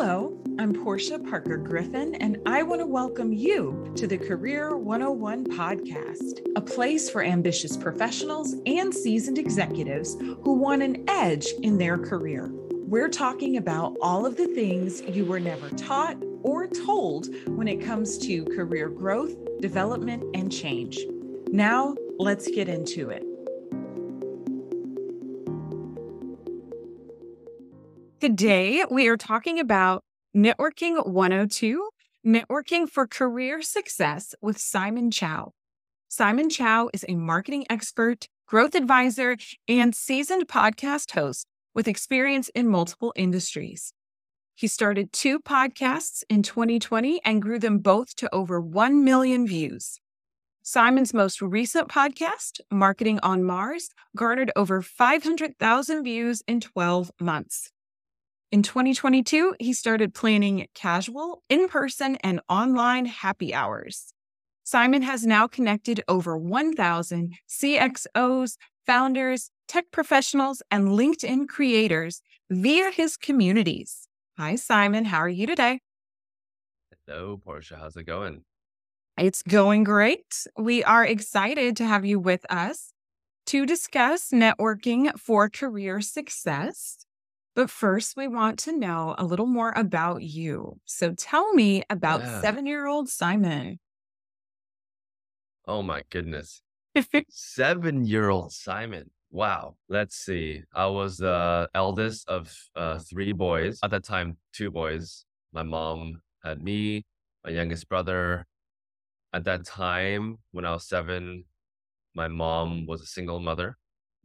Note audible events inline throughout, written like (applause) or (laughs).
Hello, I'm Porschia Parker Griffin, and I want to welcome you to the Career 101 podcast, a place for ambitious professionals and seasoned executives who want an edge in their career. We're talking about all of the things you were never taught or told when it comes to career growth, development, and change. Now, let's get into it. Today, we are talking about Networking 102 Networking for Career Success with Simon Chou. Simon Chou is a marketing expert, growth advisor, and seasoned podcast host with experience in multiple industries. He started two podcasts in 2020 and grew them both to over 1 million views. Simon's most recent podcast, Marketing on Mars, garnered over 500,000 views in 12 months. In 2022, he started planning casual, in person, and online happy hours. Simon has now connected over 1,000 CXOs, founders, tech professionals, and LinkedIn creators via his communities. Hi, Simon. How are you today? Hello, Porschia. How's it going? It's going great. We are excited to have you with us to discuss networking for career success. But first, we want to know a little more about you. So tell me about Yeah. seven year old Simon. Oh my goodness. (laughs) Seven year old Simon. Wow. Let's see. I was the eldest of uh, three boys. At that time, two boys. My mom had me, my youngest brother. At that time, when I was seven, my mom was a single mother.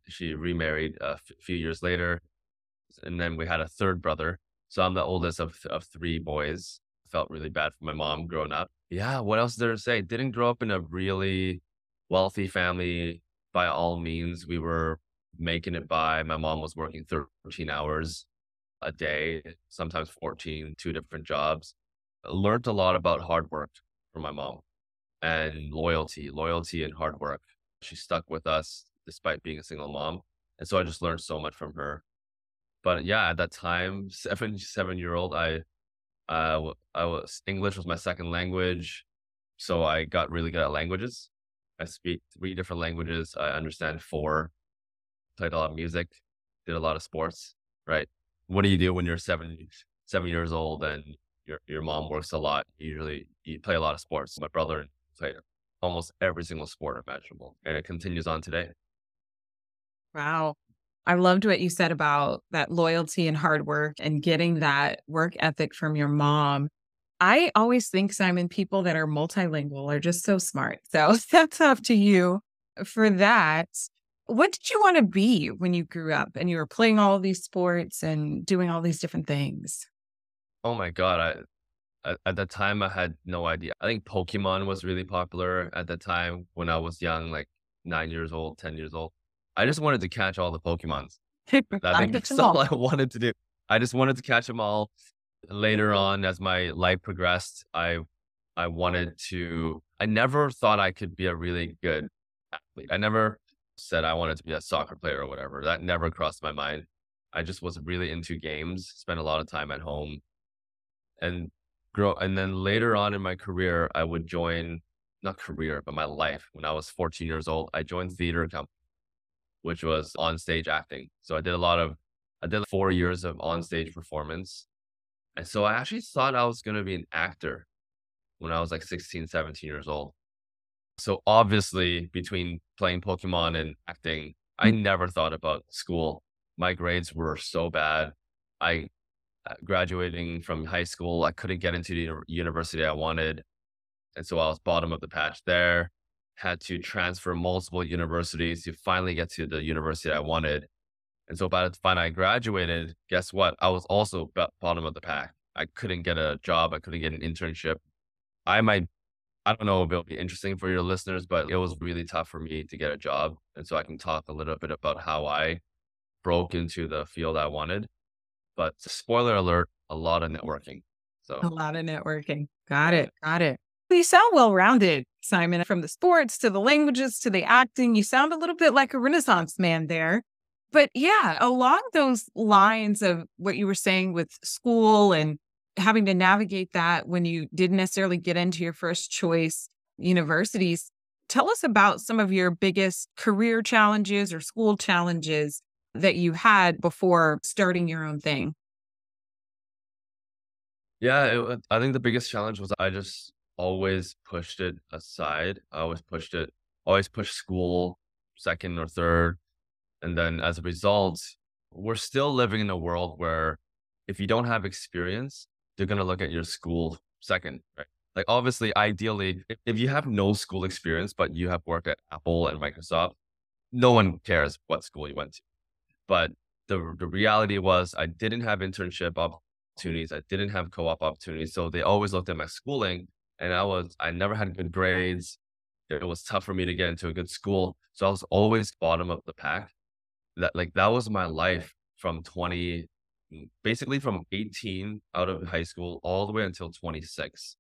She remarried a f- few years later. And then we had a third brother. So I'm the oldest of, of three boys. Felt really bad for my mom growing up. Yeah. What else is there to say? Didn't grow up in a really wealthy family by all means. We were making it by. My mom was working 13 hours a day, sometimes 14, two different jobs. Learned a lot about hard work from my mom and loyalty, loyalty and hard work. She stuck with us despite being a single mom. And so I just learned so much from her. But yeah, at that time, seven, seven year old, I, uh, I was English was my second language. So I got really good at languages. I speak three different languages. I understand four. Played a lot of music. Did a lot of sports. Right. What do you do when you're seven seven years old and your your mom works a lot? Usually you play a lot of sports. My brother played almost every single sport imaginable, and it continues on today. Wow. I loved what you said about that loyalty and hard work and getting that work ethic from your mom. I always think, Simon, people that are multilingual are just so smart. So (laughs) that's up to you for that. What did you want to be when you grew up and you were playing all these sports and doing all these different things? Oh my god! I at, at the time I had no idea. I think Pokemon was really popular at the time when I was young, like nine years old, ten years old. I just wanted to catch all the Pokemons. (laughs) I think that's all all. I wanted to do. I just wanted to catch them all. Later mm-hmm. on, as my life progressed, I I wanted to. I never thought I could be a really good athlete. I never said I wanted to be a soccer player or whatever. That never crossed my mind. I just was really into games. Spent a lot of time at home, and grow. And then later on in my career, I would join not career, but my life. When I was 14 years old, I joined theater company which was on stage acting. So I did a lot of, I did four years of on stage performance. And so I actually thought I was going to be an actor when I was like 16, 17 years old. So obviously, between playing Pokemon and acting, I never thought about school. My grades were so bad. I, uh, graduating from high school, I couldn't get into the university I wanted. And so I was bottom of the patch there had to transfer multiple universities to finally get to the university I wanted. And so by the time I graduated, guess what? I was also bottom of the pack. I couldn't get a job. I couldn't get an internship. I might, I don't know if it'll be interesting for your listeners, but it was really tough for me to get a job. And so I can talk a little bit about how I broke into the field I wanted. But spoiler alert, a lot of networking. So a lot of networking. Got it. Got it. You sound well rounded, Simon, from the sports to the languages to the acting. You sound a little bit like a Renaissance man there. But yeah, along those lines of what you were saying with school and having to navigate that when you didn't necessarily get into your first choice universities. Tell us about some of your biggest career challenges or school challenges that you had before starting your own thing. Yeah, it, I think the biggest challenge was I just always pushed it aside. I always pushed it, always pushed school second or third. And then as a result, we're still living in a world where if you don't have experience, they're going to look at your school second, right? Like obviously, ideally, if you have no school experience, but you have worked at Apple and Microsoft, no one cares what school you went to. But the, the reality was I didn't have internship opportunities. I didn't have co-op opportunities. So they always looked at my schooling and I was, I never had good grades. It was tough for me to get into a good school. So I was always bottom of the pack. That like, that was my life from 20, mm, basically from 18 out of high school all the way until 26.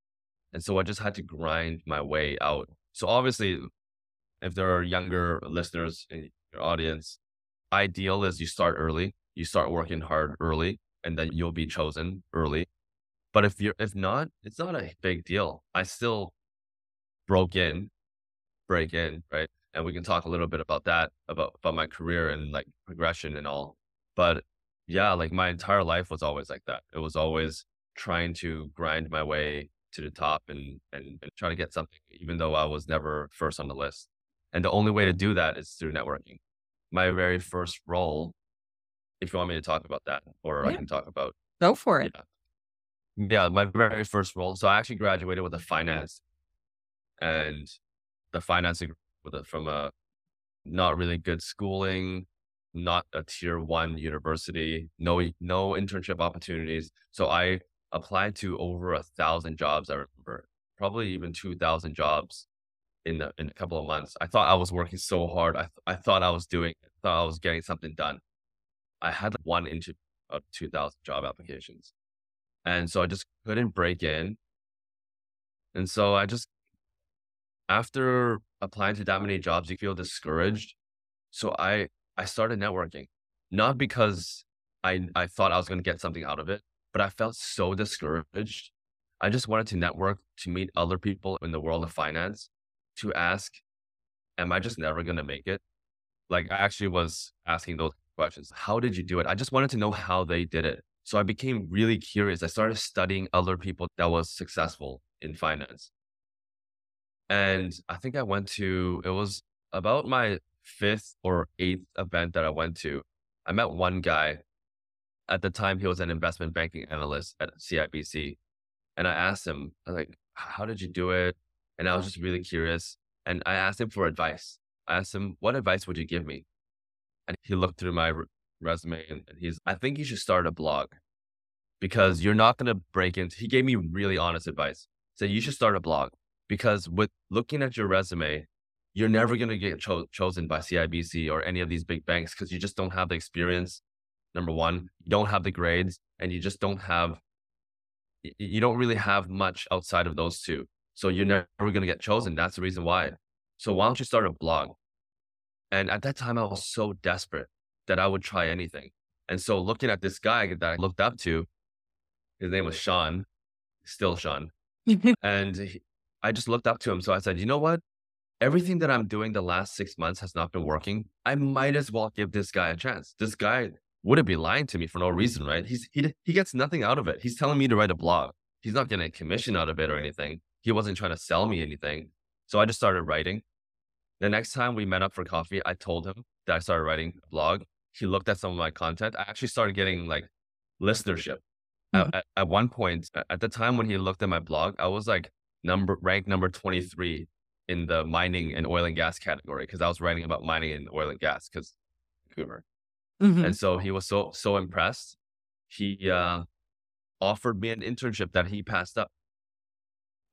And so I just had to grind my way out. So obviously, if there are younger listeners in your audience, ideal is you start early, you start working hard early, and then you'll be chosen early. But if you're if not, it's not a big deal. I still broke in, break in, right? And we can talk a little bit about that, about about my career and like progression and all. But yeah, like my entire life was always like that. It was always trying to grind my way to the top and, and, and try to get something, even though I was never first on the list. And the only way to do that is through networking. My very first role, if you want me to talk about that, or yeah. I can talk about. Go for it. Yeah. Yeah, my very first role. So I actually graduated with a finance and the financing with a, from a not really good schooling, not a tier one university, no no internship opportunities. So I applied to over a thousand jobs. I remember probably even two thousand jobs in the, in a couple of months. I thought I was working so hard. I th- I thought I was doing. I thought I was getting something done. I had like one into of two thousand job applications, and so I just couldn't break in. And so I just after applying to that many jobs, you feel discouraged. So I I started networking, not because I I thought I was going to get something out of it, but I felt so discouraged. I just wanted to network to meet other people in the world of finance to ask, am I just never going to make it? Like I actually was asking those questions. How did you do it? I just wanted to know how they did it. So I became really curious. I started studying other people that was successful in finance. And I think I went to, it was about my fifth or eighth event that I went to. I met one guy at the time he was an investment banking analyst at CIBC. And I asked him, I was like, how did you do it? And I was just really curious. And I asked him for advice. I asked him, what advice would you give me? And he looked through my resume and he's, I think you should start a blog because you're not going to break into, he gave me really honest advice. Said, you should start a blog because with looking at your resume, you're never going to get cho- chosen by CIBC or any of these big banks because you just don't have the experience number one. You don't have the grades and you just don't have you don't really have much outside of those two. So you're never going to get chosen. That's the reason why. So why don't you start a blog? And at that time i was so desperate that i would try anything and so looking at this guy that i looked up to his name was sean still sean (laughs) and he, i just looked up to him so i said you know what everything that i'm doing the last six months has not been working i might as well give this guy a chance this guy wouldn't be lying to me for no reason, right? He's he he gets nothing out of it. He's telling me to write a blog. He's not getting a commission out of it or anything. He wasn't trying to sell me anything. So I just started writing. The next time we met up for coffee, I told him that I started writing a blog. He looked at some of my content. I actually started getting like listenership. Mm-hmm. At, at one point, at the time when he looked at my blog, I was like number ranked number 23 in the mining and oil and gas category because I was writing about mining and oil and gas because Vancouver. Mm-hmm. And so he was so so impressed. He uh, offered me an internship that he passed up.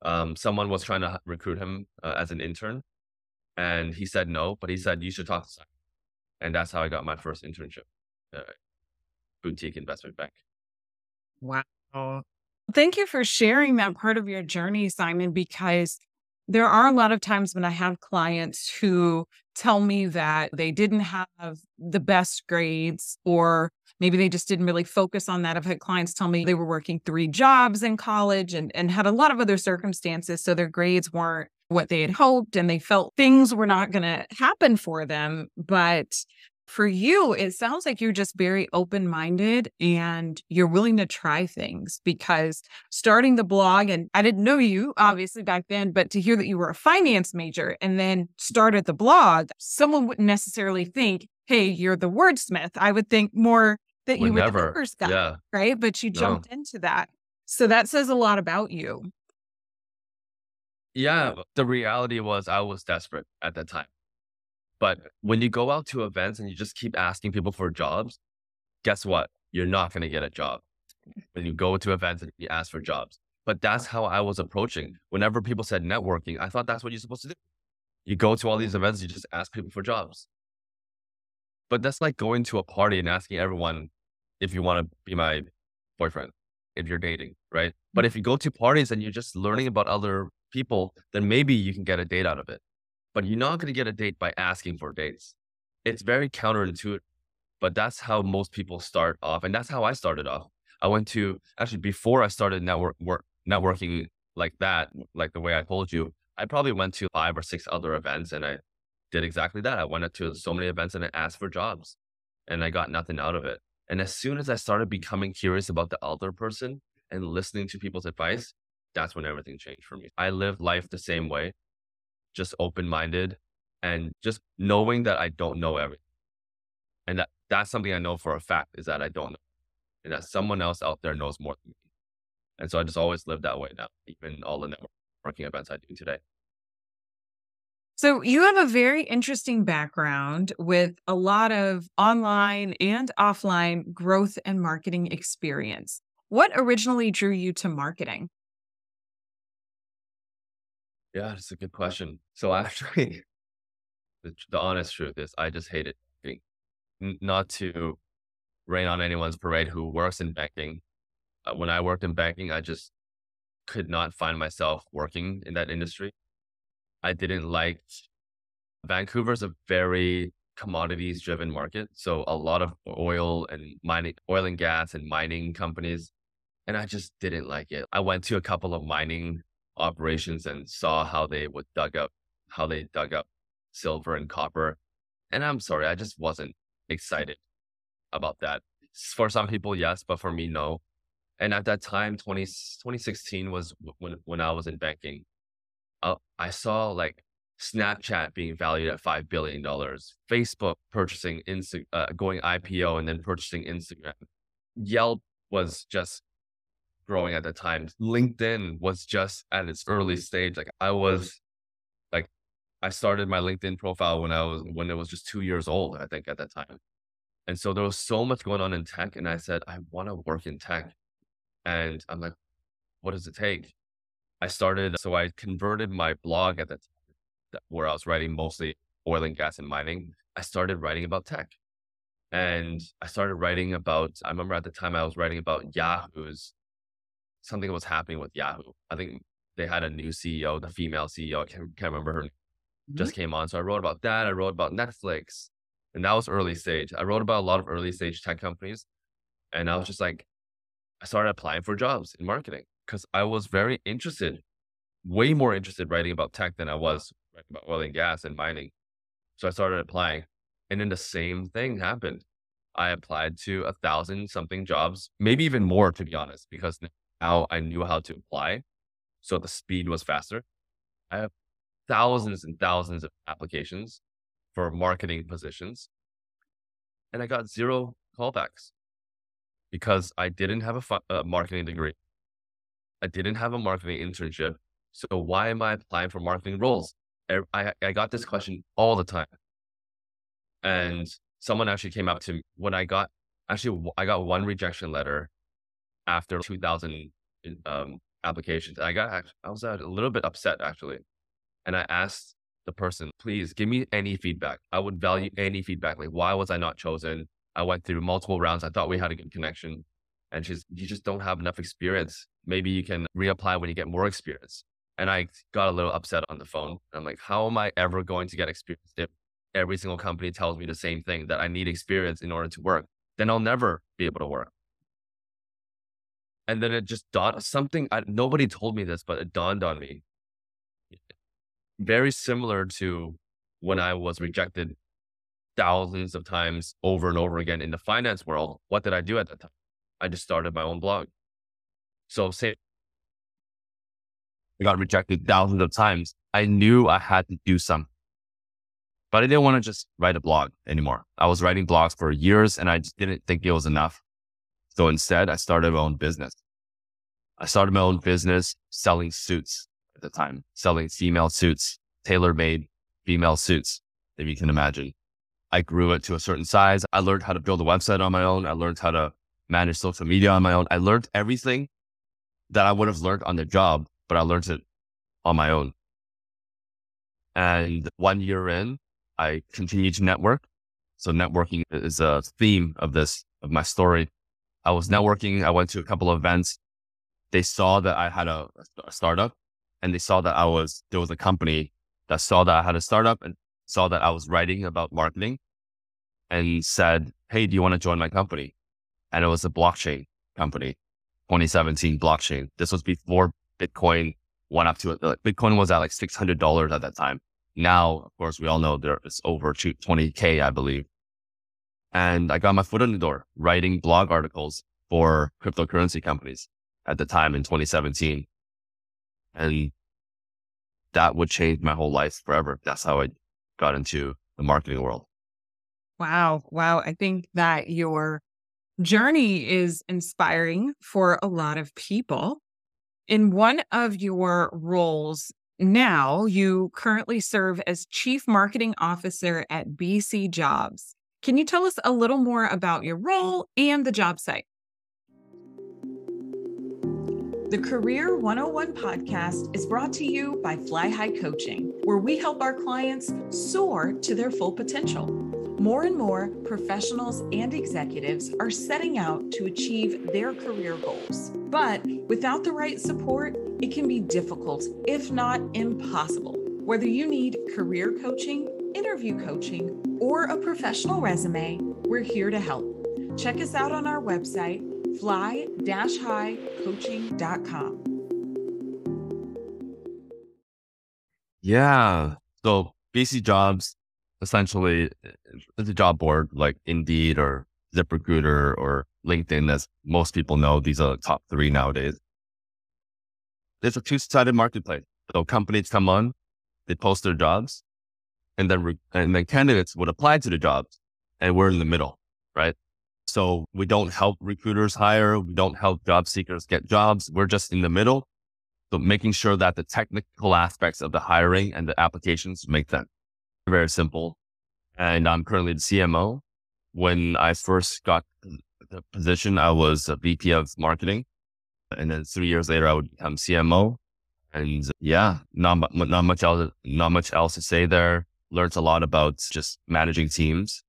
Um, someone was trying to recruit him uh, as an intern, and he said no. But he said you should talk to Simon, and that's how I got my first internship, uh, boutique investment bank. Wow! Thank you for sharing that part of your journey, Simon. Because there are a lot of times when I have clients who tell me that they didn't have the best grades or maybe they just didn't really focus on that. I've had clients tell me they were working three jobs in college and, and had a lot of other circumstances. So their grades weren't what they had hoped and they felt things were not going to happen for them. But for you, it sounds like you're just very open minded and you're willing to try things because starting the blog, and I didn't know you obviously back then, but to hear that you were a finance major and then started the blog, someone wouldn't necessarily think, hey, you're the wordsmith. I would think more that would you were never. the numbers guy, yeah. right? But you jumped no. into that. So that says a lot about you. Yeah. The reality was I was desperate at that time. But when you go out to events and you just keep asking people for jobs, guess what? You're not going to get a job when you go to events and you ask for jobs. But that's how I was approaching. Whenever people said networking, I thought that's what you're supposed to do. You go to all these mm-hmm. events, you just ask people for jobs. But that's like going to a party and asking everyone if you want to be my boyfriend, if you're dating, right? But mm-hmm. if you go to parties and you're just learning about other people, then maybe you can get a date out of it but you're not going to get a date by asking for dates. It's very counterintuitive, but that's how most people start off. And that's how I started off. I went to actually before I started network work, networking like that, like the way I told you, I probably went to five or six other events and I did exactly that. I went to so many events and I asked for jobs and I got nothing out of it. And as soon as I started becoming curious about the other person and listening to people's advice, that's when everything changed for me. I lived life the same way just open minded and just knowing that I don't know everything. And that that's something I know for a fact is that I don't know. And that someone else out there knows more than me. And so I just always live that way now, even all the networking events I do today. So you have a very interesting background with a lot of online and offline growth and marketing experience. What originally drew you to marketing? Yeah, that's a good question. So (laughs) actually, the, the honest truth is, I just hated banking. N- not to rain on anyone's parade who works in banking. Uh, when I worked in banking, I just could not find myself working in that industry. I didn't like Vancouver's a very commodities driven market. So a lot of oil and mining, oil and gas and mining companies. And I just didn't like it. I went to a couple of mining operations and saw how they would dug up how they dug up silver and copper. And I'm sorry, I just wasn't excited about that. For some people, yes, but for me, no. And at that time, 20, 2016 was when, when I was in banking. Uh, I saw like Snapchat being valued at $5 billion, Facebook purchasing, Insta, uh, going IPO and then purchasing Instagram. Yelp was just growing at the time. LinkedIn was just at its early mm-hmm. stage. Like I mm-hmm. was like I started my LinkedIn profile when I was when it was just two years old, I think at that time. And so there was so much going on in tech. And I said, I want to work in tech. And I'm like, what does it take? I started, so I converted my blog at that time, where I was writing mostly oil and gas and mining. I started writing about tech. And I started writing about, I remember at the time I was writing about Yahoo's something was happening with Yahoo. I think they had a new CEO, the female CEO. I can't, can't remember her. Mm-hmm. Just came on. So I wrote about that. I wrote about Netflix, and that was early stage. I wrote about a lot of early stage tech companies, and I was just like, I started applying for jobs in marketing because I was very interested, way more interested writing about tech than I was writing about oil and gas and mining. So I started applying, and then the same thing happened. I applied to a thousand something jobs, maybe even more to be honest, because how I knew how to apply. So the speed was faster. I have thousands and thousands of applications for marketing positions. And I got zero callbacks because I didn't have a, fu- a marketing degree. I didn't have a marketing internship. So why am I applying for marketing roles? I, I got this question all the time. And someone actually came up to me when I got, actually, I got one rejection letter after 2000 um, applications. I got, I was a little bit upset actually. And I asked the person, please give me any feedback. I would value any feedback. Like, why was I not chosen? I went through multiple rounds. I thought we had a good connection. And she's, you just don't have enough experience. Maybe you can reapply when you get more experience. And I got a little upset on the phone. I'm like, how am I ever going to get experience if every single company tells me the same thing that I need experience in order to work, then I'll never be able to work. And then it just dawned something. I, nobody told me this, but it dawned on me. Very similar to when I was rejected thousands of times over and over again in the finance world. What did I do at that time? I just started my own blog. So say I got rejected thousands of times. I knew I had to do something. But I didn't want to just write a blog anymore. I was writing blogs for years and I just didn't think it was enough. So instead, I started my own business. I started my own business selling suits at the time, selling female suits, tailor made female suits, if you can imagine. I grew it to a certain size. I learned how to build a website on my own. I learned how to manage social media on my own. I learned everything that I would have learned on the job, but I learned it on my own. And one year in, I continued to network. So networking is a theme of this, of my story. I was networking. I went to a couple of events. They saw that I had a, a startup and they saw that I was, there was a company that saw that I had a startup and saw that I was writing about marketing and said, Hey, do you want to join my company? And it was a blockchain company, 2017 blockchain. This was before Bitcoin went up to it. Bitcoin was at like $600 at that time. Now, of course, we all know there is over 20K, I believe. And I got my foot in the door writing blog articles for cryptocurrency companies at the time in 2017. And that would change my whole life forever. That's how I got into the marketing world. Wow. Wow. I think that your journey is inspiring for a lot of people. In one of your roles now, you currently serve as Chief Marketing Officer at BC Jobs. Can you tell us a little more about your mm. role and the job site? The Career 101 podcast is brought to you by Fly High Coaching, where we help our clients soar to their full potential. More and more professionals and executives are setting out to achieve their career goals. But without the right support, it can be difficult, if not impossible. Whether you need career coaching, interview coaching, or a professional resume, we're here to help. Check us out on our website fly-highcoaching.com. Yeah. So BC Jobs essentially is a job board like Indeed or ZipRecruiter or LinkedIn, as most people know. These are the top three nowadays. It's a two-sided marketplace. So companies come on, they post their jobs, and then re- and then candidates would apply to the jobs, and we're in the middle, right? So we don't help recruiters hire. We don't help job seekers get jobs. We're just in the middle. So making sure that the technical aspects of the hiring and the applications make sense. Very simple. And I'm currently the CMO. When I first got the position, I was a VP of marketing. And then three years later, I would become CMO. And yeah, not, not much else, not much else to say there. Learned a lot about just managing teams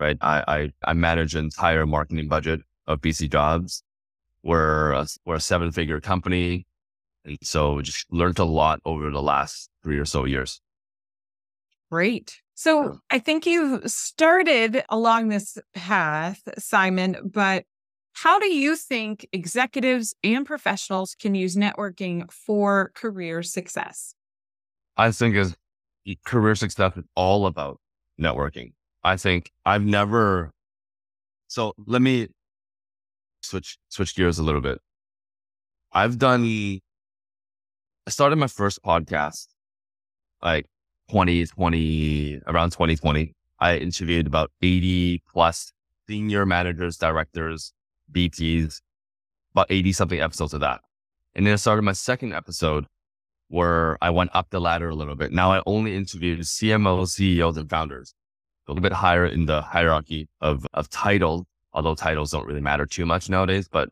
right? I, I, I manage an entire marketing budget of BC Jobs. We're a, we're a seven figure company. And so just learned a lot over the last three or so years. Great. So I think you've started along this path, Simon, but how do you think executives and professionals can use networking for career success? I think is career success is all about networking. I think I've never. So let me switch switch gears a little bit. I've done. I started my first podcast like 2020 around 2020. I interviewed about 80 plus senior managers, directors, VPs, about 80 something episodes of that. And then I started my second episode where I went up the ladder a little bit. Now I only interview CMOs, CEOs, and founders a little bit higher in the hierarchy of, of titles, although titles don't really matter too much nowadays, but,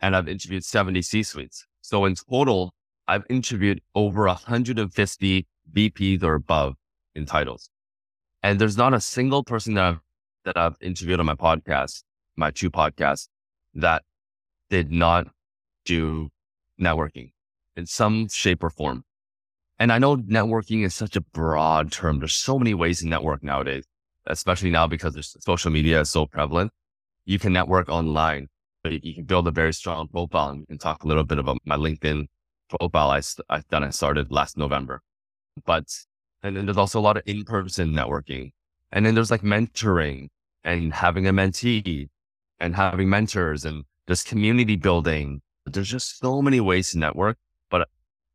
and I've interviewed 70 C suites. So in total, I've interviewed over 150 VPs or above in titles. And there's not a single person that I've, that I've interviewed on my podcast, my two podcasts that did not do networking in some shape or form. And I know networking is such a broad term. There's so many ways to network nowadays, especially now because social media is so prevalent. You can network online, but you can build a very strong profile. And we can talk a little bit about my LinkedIn profile I, I that I started last November. But, and then there's also a lot of in-person networking. And then there's like mentoring and having a mentee and having mentors and just community building. There's just so many ways to network.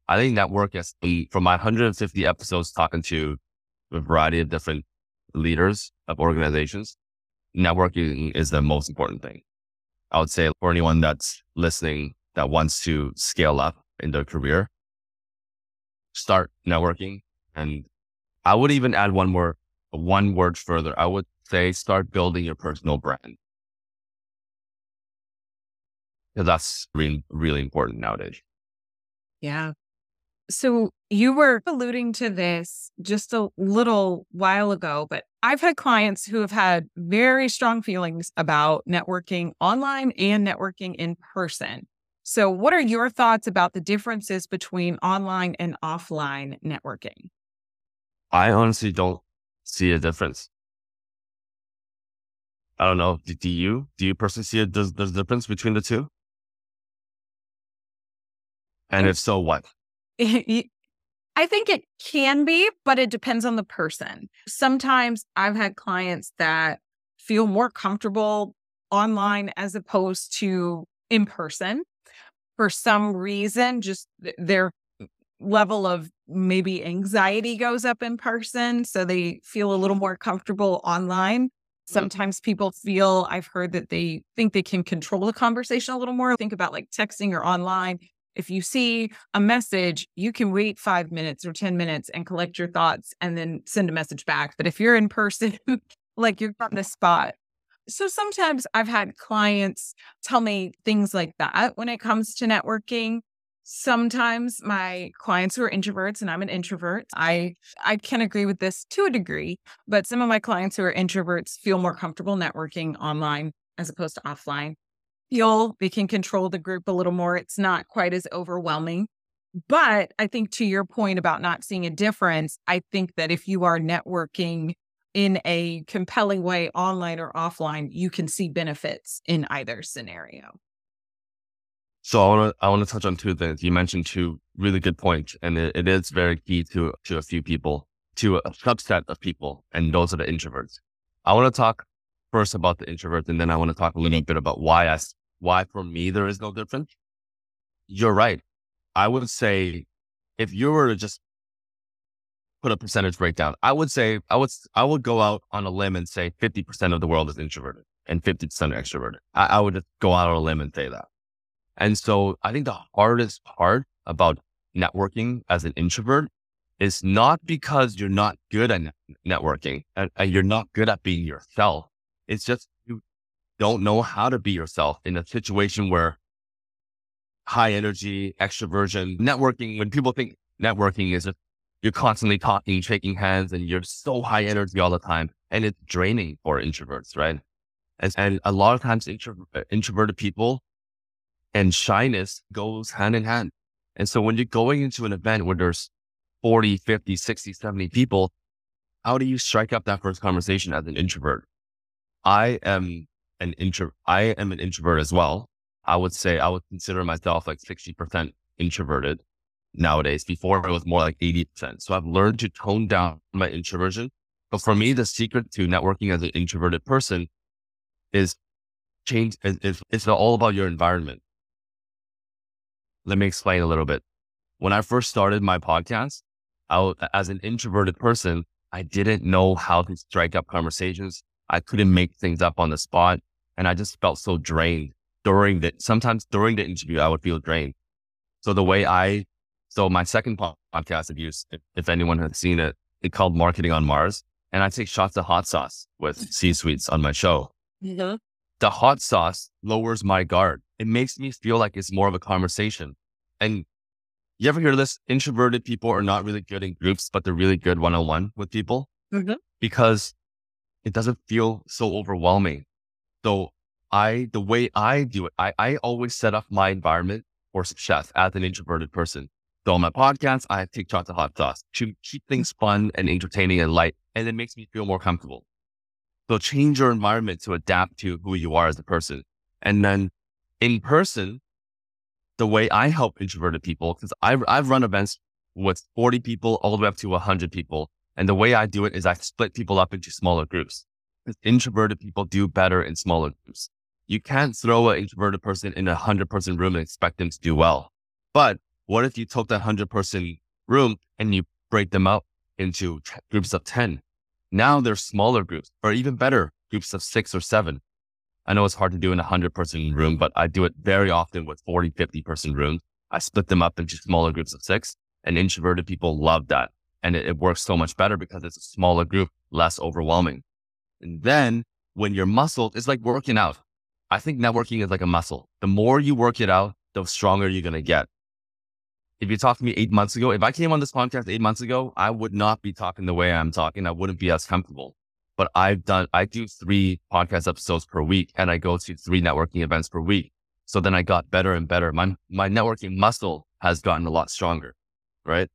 I think network is from my 150 episodes talking to a variety of different leaders of organizations, networking is the most important thing. I would say for anyone that's listening that wants to scale up in their career, start networking. And I would even add one more, one word further. I would say start building your personal brand. That's really, really important nowadays. Yeah. So you were alluding to this just a little while ago, but I've had clients who have had very strong feelings about networking online and networking in person. So, what are your thoughts about the differences between online and offline networking? I honestly don't see a difference. I don't know. Do, you? Do you personally see a there's, there's difference between the two? And if so, what? (laughs) I think it can be, but it depends on the person. Sometimes I've had clients that feel more comfortable online as opposed to in person. For some reason, just their level of maybe anxiety goes up in person. So they feel a little more comfortable online. Mm. Sometimes people feel, I've heard that they think they can control the conversation a little more. Think about like texting or online if you see a message, you can wait five minutes or 10 minutes and collect your thoughts and then send a message back. But if you're in person, (laughs) like you're on the spot. So sometimes I've had clients tell me things like that when it comes to networking. Sometimes my clients who are introverts and I'm an introvert, I I can agree with this to a degree, but some of my clients who are introverts feel more comfortable networking online as opposed to offline feel they can control the group a little more. It's not quite as overwhelming. But I think to your point about not seeing a difference, I think that if you are networking in a compelling way, online or offline, you can see benefits in either scenario. So I want to I want to touch on two things. You mentioned two really good points, and it, it is very key to to a few people, to a subset of people, and those are the introverts. I want to talk first about the introverts, and then I want to talk a little bit about why I why for me there is no difference. You're right. I would say if you were to just put a percentage breakdown, I would say I would I would go out on a limb and say 50% of the world is introverted and 50% extroverted. I, I would just go out on a limb and say that. And so I think the hardest part about networking as an introvert is not because you're not good at networking and, and, you're not good at being yourself. It's just don't know how to be yourself in a situation where high energy, extroversion, networking, when people think networking is just, you're constantly talking, shaking hands, and you're so high energy all the time. And it's draining for introverts, right? And, and a lot of times intro, introverted people and shyness goes hand in hand. And so when you're going into an event where there's 40, 50, 60, 70 people, how do you strike up that first conversation as an introvert? I am an intro, I am an introvert as well. I would say I would consider myself like 60% introverted nowadays. Before it was more like 80%. So I've learned to tone down my introversion. But for me, the secret to networking as an introverted person is change. It's, it's all about your environment. Let me explain a little bit. When I first started my podcast, I, as an introverted person, I didn't know how to strike up conversations. I couldn't make things up on the spot. And I just felt so drained during the, sometimes during the interview, I would feel drained. So the way I, so my second podcast, if you, if, if anyone has seen it, it's called Marketing on Mars. And I take shots of hot sauce with C suites on my show. Mm-hmm. The hot sauce lowers my guard. It makes me feel like it's more of a conversation. And you ever hear this? Introverted people are not really good in groups, but they're really good one on one with people mm-hmm. because it doesn't feel so overwhelming. So I, the way I do it, I, I always set up my environment for success as an introverted person. So on my podcast, I have TikTok to hot sauce to keep things fun and entertaining and light, and it makes me feel more comfortable. So change your environment to adapt to who you are as a person. And then in person, the way I help introverted people, because I've, I've run events with 40 people all the way up to 100 people. And the way I do it is I split people up into smaller groups. Because introverted people do better in smaller groups. You can't throw an introverted person in a 100 person room and expect them to do well. But what if you took that 100 person room and you break them up into t- groups of 10? Now they're smaller groups, or even better, groups of six or seven. I know it's hard to do in a 100 person room, but I do it very often with 40, 50 person rooms. I split them up into smaller groups of six, and introverted people love that. And it, it works so much better because it's a smaller group, less overwhelming. And then when you're muscled, it's like working out. I think networking is like a muscle. The more you work it out, the stronger you're going to get if you talked to me eight months ago, if I came on this podcast eight months ago, I would not be talking the way I'm talking. I wouldn't be as comfortable. But I've done, I do three podcast episodes per week and I go to three networking events per week. So then I got better and better. My, my networking muscle has gotten a lot stronger. Right.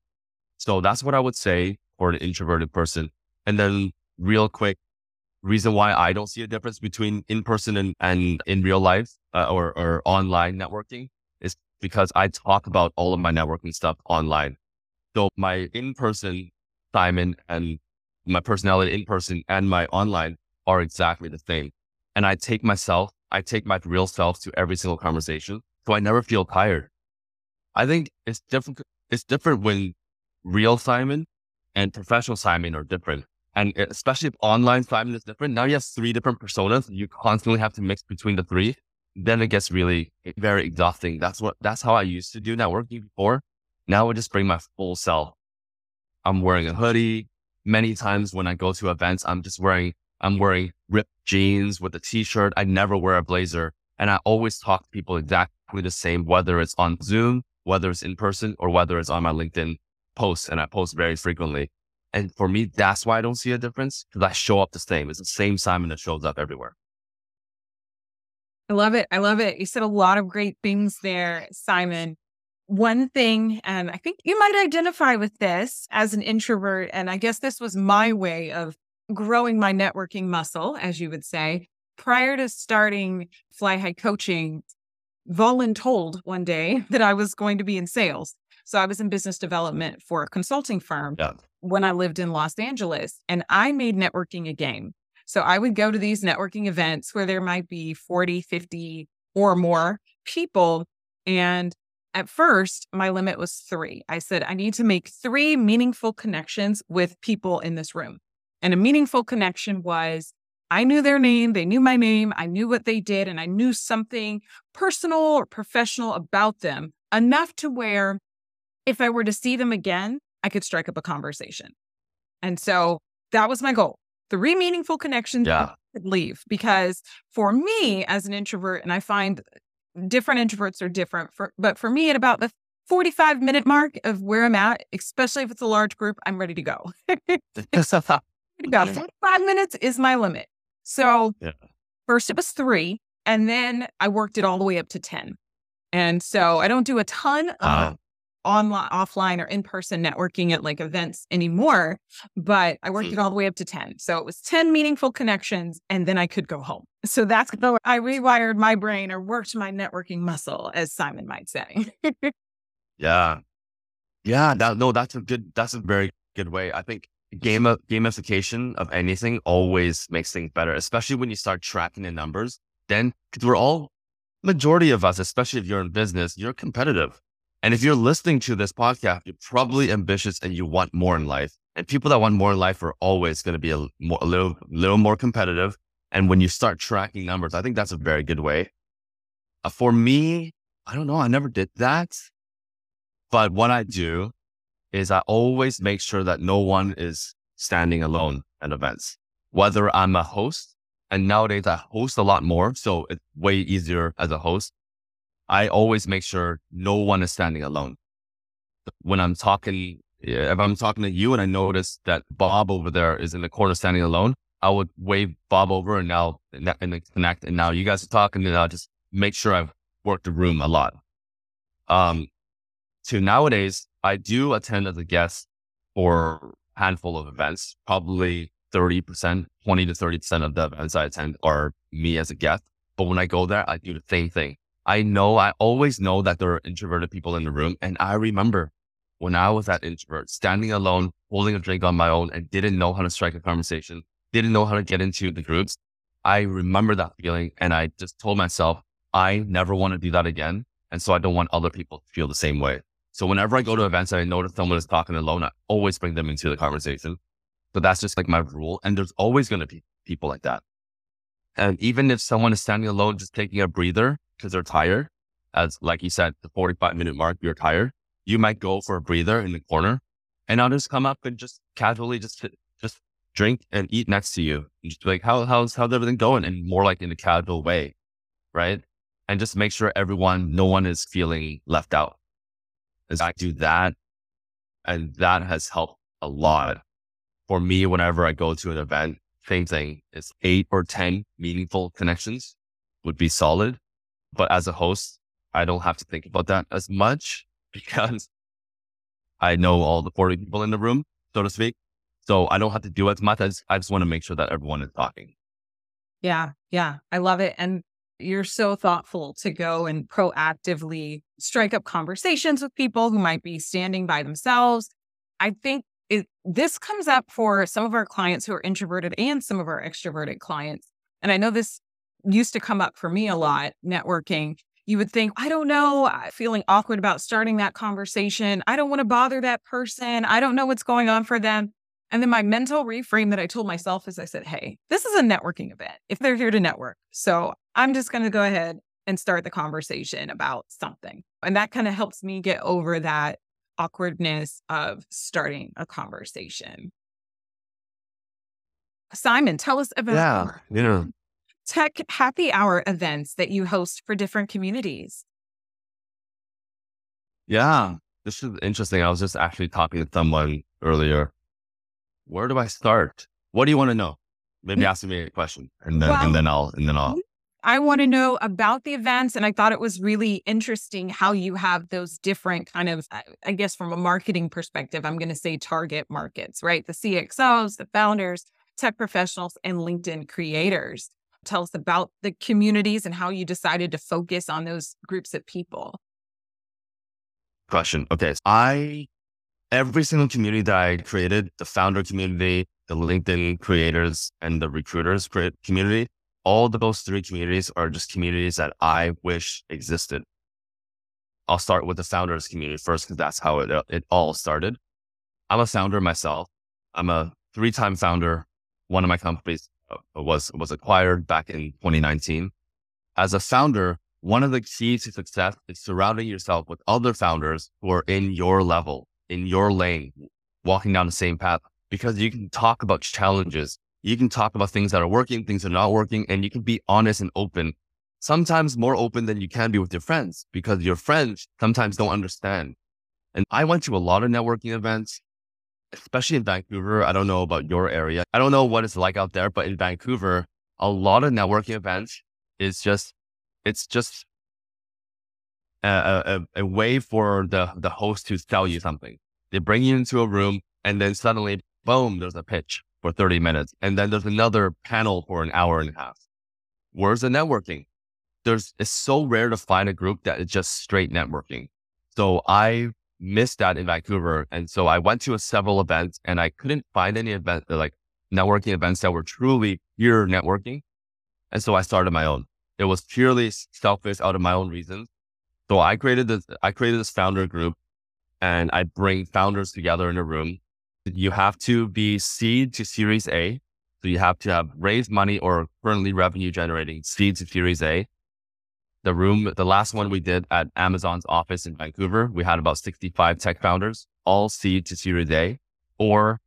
So that's what I would say for an introverted person. And then real quick, reason why I don't see a difference between in person and, and in real life uh, or, or online networking is because I talk about all of my networking stuff online. So my in-person Simon and my personality in person and my online are exactly the same. And I take myself, I take my real self to every single conversation. So I never feel tired. I think it's different. It's different when real Simon and professional Simon are different. And especially if online Simon is different. Now you have three different personas. You constantly have to mix between the three then it gets really very exhausting. That's what that's how I used to do networking before. Now I just bring my full self. I'm wearing a hoodie. Many times when I go to events, I'm just wearing I'm wearing ripped jeans with a t-shirt. I never wear a blazer. And I always talk to people exactly the same, whether it's on Zoom, whether it's in person, or whether it's on my LinkedIn posts. And I post very frequently. And for me, that's why I don't see a difference because I show up the same. It's the same Simon that shows up everywhere. I love it. I love it. You said a lot of great things there, Simon. One thing, and I think you might identify with this as an introvert, and I guess this was my way of growing my networking muscle, as you would say. Prior to starting Fly High Coaching, Volen told one day (laughs) that I was going to be in sales. So I was in business development for a consulting firm yeah. when I lived in Los Angeles, and I made networking a game. So I would go to these networking events where there might be 40, 50 or more people. And at first, my limit was three. I said, I need to make three meaningful connections with people in this room. And a meaningful connection was I knew their name, they knew my name, I knew what they did, and I knew something personal or professional about them enough to where if I were to see them again, I could strike up a conversation. And so that was my goal three meaningful connections yeah. leave because for me as an introvert and i find different introverts are different for but for me at about the 45 minute mark of where i'm at especially if it's a large group i'm ready to go (laughs) (laughs) about 45 minutes is my limit so yeah. first it was three and then i worked it all the way up to 10 and so i don't do a ton of uh, online, offline, or in person networking at like events anymore, but I worked it hmm. all the way up to 10. So it was 10 meaningful connections, and then I could go home. (laughs) So that's how I rewired my brain or worked my networking muscle, as Simon might say. (laughs) yeah. Yeah. That, no, that's a good, that's a very good way. I think game of, gamification of anything always makes things better, especially when you start tracking the numbers. Then, because we're all majority of us, especially if you're in business, you're competitive. And if you're listening to this podcast, you're probably ambitious and you want more in life. And people that want more in life are always going to be a, more, a little, little more competitive. And when you start tracking numbers, I think that's a very good way. Uh, for me, I don't know. I never did that. But what I do is I always make sure that no one is standing alone at events, whether I'm a host and nowadays I host a lot more. So it's way easier as a host I always make sure no one is standing alone. When I'm talking, if I'm talking to you and I notice that Bob over there is in the corner standing alone, I would wave Bob over and now and connect. And now you guys are talking and I'll just make sure I've worked the room a lot. Um, to nowadays, I do attend as a guest for a handful of events, probably 30%, 20 to 30% of the events I attend are me as a guest. But when I go there, I do the same thing. I know, I always know that there are introverted people in the room. And I remember when I was that introvert, standing alone, holding a drink on my own and didn't know how to strike a conversation, didn't know how to get into the groups. I remember that feeling and I just told myself, I never want to do that again. And so I don't want other people to feel the same way. So whenever I go to events and I notice someone is talking alone, I always bring them into the conversation. So that's just like my rule. And there's always going to be people like that. And even if someone is standing alone, just taking a breather because they're tired, as like you said, the 45 minute mark, you're tired, you might go for a breather in the corner and I'll just come up and just casually just, just drink and eat next to you. And just be like, how, how's, how's everything going? And more like in a casual way. Right. And just make sure everyone, no one is feeling left out. As I do that. And that has helped a lot for me, whenever I go to an event, same thing is eight or 10 meaningful connections would be solid. But as a host, I don't have to think about that as much (laughs) because I know all the 40 people in the room, so to speak. So I don't have to do as much as I just want to make sure that everyone is talking. Yeah. Yeah. I love it. And you're so thoughtful to go and proactively strike up conversations with people who might be standing by themselves. I think it, this comes up for some of our clients who are introverted and some of our extroverted clients. And I know this used to come up for me a lot networking. You would think, I don't know, I feeling awkward about starting that conversation. I don't want to bother that person. I don't know what's going on for them. And then my mental reframe that I told myself is I said, hey, this is a networking event if they're here to network. So I'm just going to go ahead and start the conversation about something. And that kind of helps me get over that awkwardness of starting a conversation. Simon, tell us about yeah, you know, tech happy hour events that you host for different communities. Yeah, this is interesting. I was just actually talking to someone earlier. Where do I start? What do you want to know? Maybe mm. ask me a question, and then well, and then I'll and then I'll I want to know about the events. And I thought it was really interesting how you have those different kind of, I guess, from a marketing perspective, I'm going to say target markets, right? The CXOs, the founders, tech professionals, and LinkedIn creators. Tell us about the communities and how you decided to focus on those groups of people. Question. Okay. I, every single community that I created, the founder community, the LinkedIn creators, and the recruiters community, all those three communities are just communities that I wish existed. I'll start with the founders community first because that's how it, it all started. I'm a founder myself. I'm a three-time founder. One of my companies uh, Uh, was was acquired back in 2019. As a founder, one of the keys to success is surrounding yourself with other founders who are in your level, in your lane, walking down the same path, because you can talk about challenges you can talk about things that are working, things that are not working, and you can be honest and open. Sometimes more open than you can be with your friends because your friends sometimes don't understand. And I went to a lot of networking events, especially in Vancouver. I don't know about your area. I don't know what it's like out there, but in Vancouver, a lot of networking events is just, it's just a, a, a way for the, the host to sell you something. They bring you into a room and then suddenly, boom, there's a pitch for 30 minutes. And then there's another panel for an hour and a half. Where's the networking? There's, it's so rare to find a group that is just straight networking. So I missed that in Vancouver. And so I went to a several events and I couldn't find any event uh, like networking events that were truly pure networking. And so I started my own. It was purely selfish out of my own reasons. So I created this, I created this founder group and I bring founders together in a room you have to be seed to series A. So you have to have raised money or currently revenue generating seed to series A. The room, the last one we did at Amazon's office in Vancouver, we had about 65 tech founders, all seed to series A or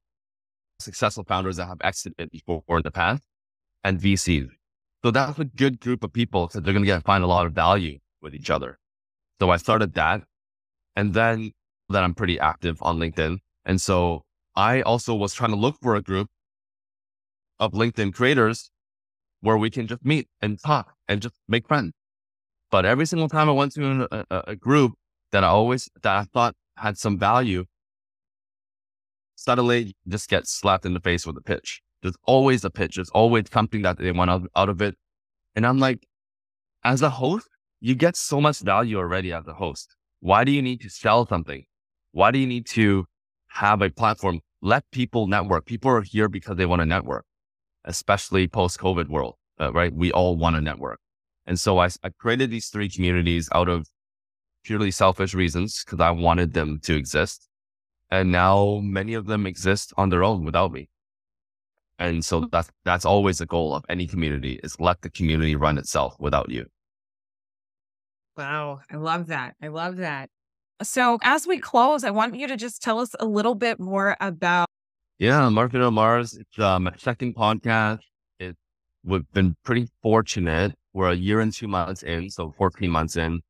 successful founders that have exited before in the past and VCs. So that's a good group of people because they're going to get find a lot of value with each other. So I started that. And then that I'm pretty active on LinkedIn. And so I also was trying to look for a group of LinkedIn creators where we can just meet and talk and just make friends. But every single time I went to a, a, a group that I always, that I thought had some value, suddenly just get slapped in the face with a pitch. There's always a pitch. There's always something that they want out, out of it. And I'm like, as a host, you get so much value already as a host. Why do you need to sell something? Why do you need to have a platform? Let people network. People are here because they want to network, especially post COVID world, uh, right? We all want to network. And so I, I created these three communities out of purely selfish reasons because I wanted them to exist. And now many of them exist on their own without me. And so that's, that's always the goal of any community is let the community run itself without you. Wow. I love that. I love that. So as we close, I want you to just tell us a little bit more about. Yeah, Market on Mars. It's um, a second podcast. It, we've been pretty fortunate. We're a year and two months in, so 14 months in.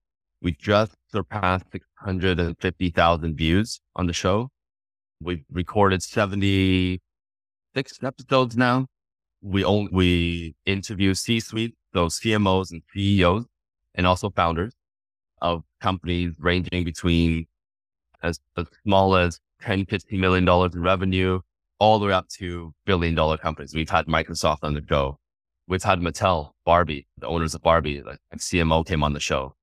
We just surpassed 650,000 views on the show. We've recorded 76 episodes now. We only, we interview C-suite, those CMOs and CEOs, and also founders of companies ranging between as, as small as 10, 15 million dollars in revenue, all the way up to billion dollar companies. We've had Microsoft on the. We've had Mattel, Barbie, the owners of Barbie, like, like CMO came on the show.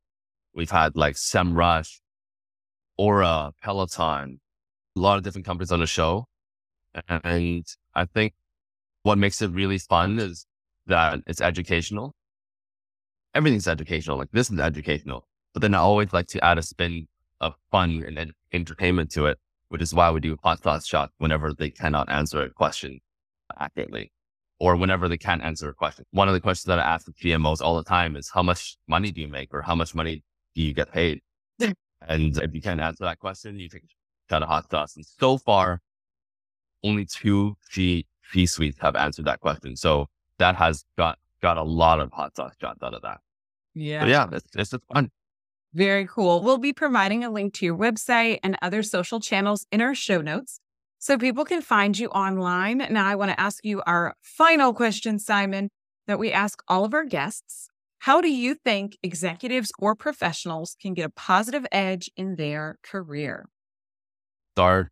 We've had like SEMrush, Aura, Peloton, a lot of different companies on the show. And I think what makes it really fun is that it's educational. Everything's educational. Like this is educational, but then I always like to add a spin of fun and entertainment to it, which is why we do hot sauce shot whenever they cannot answer a question accurately or whenever they can't answer a question. One of the questions that I ask the CMOs all the time is how much money do you make or how much money do you get paid? (laughs) and if you can't answer that question, you take a shot of hot sauce. And so far, only two C C suites have answered that question. So that has got got a lot of hot sauce shots out of that. Yeah. But yeah, it's it's just fun. Very cool. We'll be providing a link to your website and other social channels in our show notes so people can find you online. Now, I want to ask you our final question, Simon, that we ask all of our guests. How do you think executives or professionals can get a positive edge in their career? Start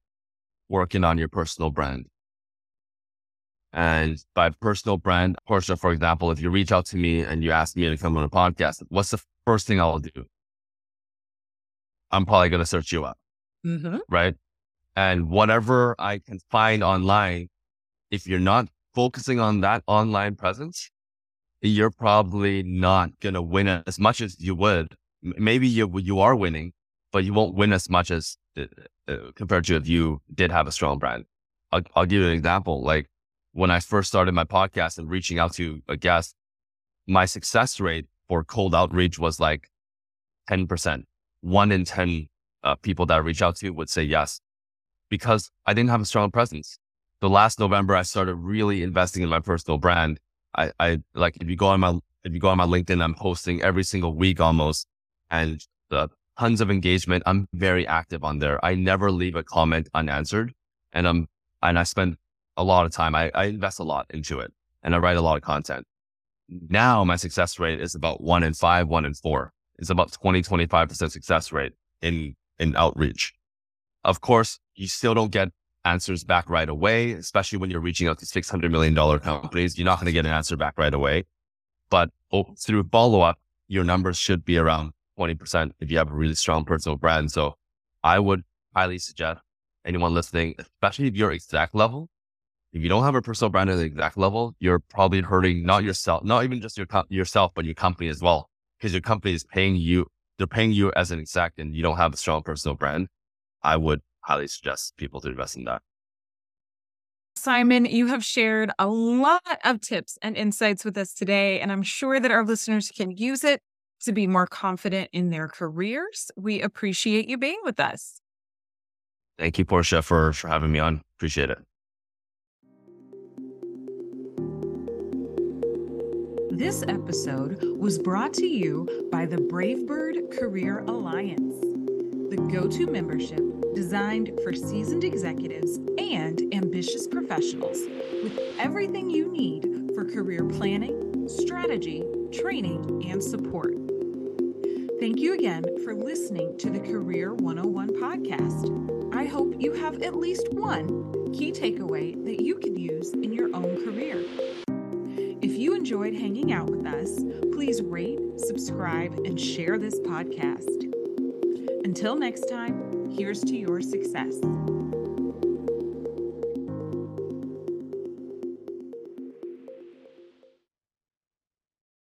working on your personal brand. And by personal brand, Porschia, for example, if you reach out to me and you ask me to come on a podcast, what's the first thing I'll do? I'm probably going to search you up. Mm-hmm. Right. And whatever I can find online, if you're not focusing on that online presence, you're probably not going to win as much as you would. Maybe you, you are winning, but you won't win as much as uh, uh, compared to if you did have a strong brand. I'll, I'll give you an example. Like when I first started my podcast and reaching out to a guest, my success rate for cold outreach was like 10%. One in 10 uh, people that I reach out to would say yes because I didn't have a strong presence. The last November, I started really investing in my personal brand I, I like if you go on my if you go on my LinkedIn, I'm posting every single week almost, and the tons of engagement. I'm very active on there. I never leave a comment unanswered, and I'm and I spend a lot of time. I, I invest a lot into it, and I write a lot of content. Now my success rate is about one in five, one in four. It's about 20, 25% success rate in, in outreach. Of course, you still don't get answers back right away, especially when you're reaching out to $600 million companies. You're not going to get an answer back right away. But through follow up, your numbers should be around 20% if you have a really strong personal brand. So I would highly suggest anyone listening, especially if you're exact level, if you don't have a personal brand at the exact level, you're probably hurting not yourself, not even just your yourself, but your company as well, because your company is paying you. They're paying you as an exact, and you don't have a strong personal brand. I would highly suggest people to invest in that. Simon, you have shared a lot of tips and insights with us today, and I'm sure that our listeners can use it to be more confident in their careers. We appreciate you being with us. Thank you, Porschia, for, for having me on. Appreciate it. This episode was brought to you by the Brave Bird Career Alliance, the go to membership designed for seasoned executives and ambitious professionals with everything you need for career planning, strategy, training, and support. Thank you again for listening to the Career 101 podcast. I hope you have at least one key takeaway that you can use in your own career. If you enjoyed hanging out with us, please rate, subscribe, and share this podcast. Until next time, here's to your success.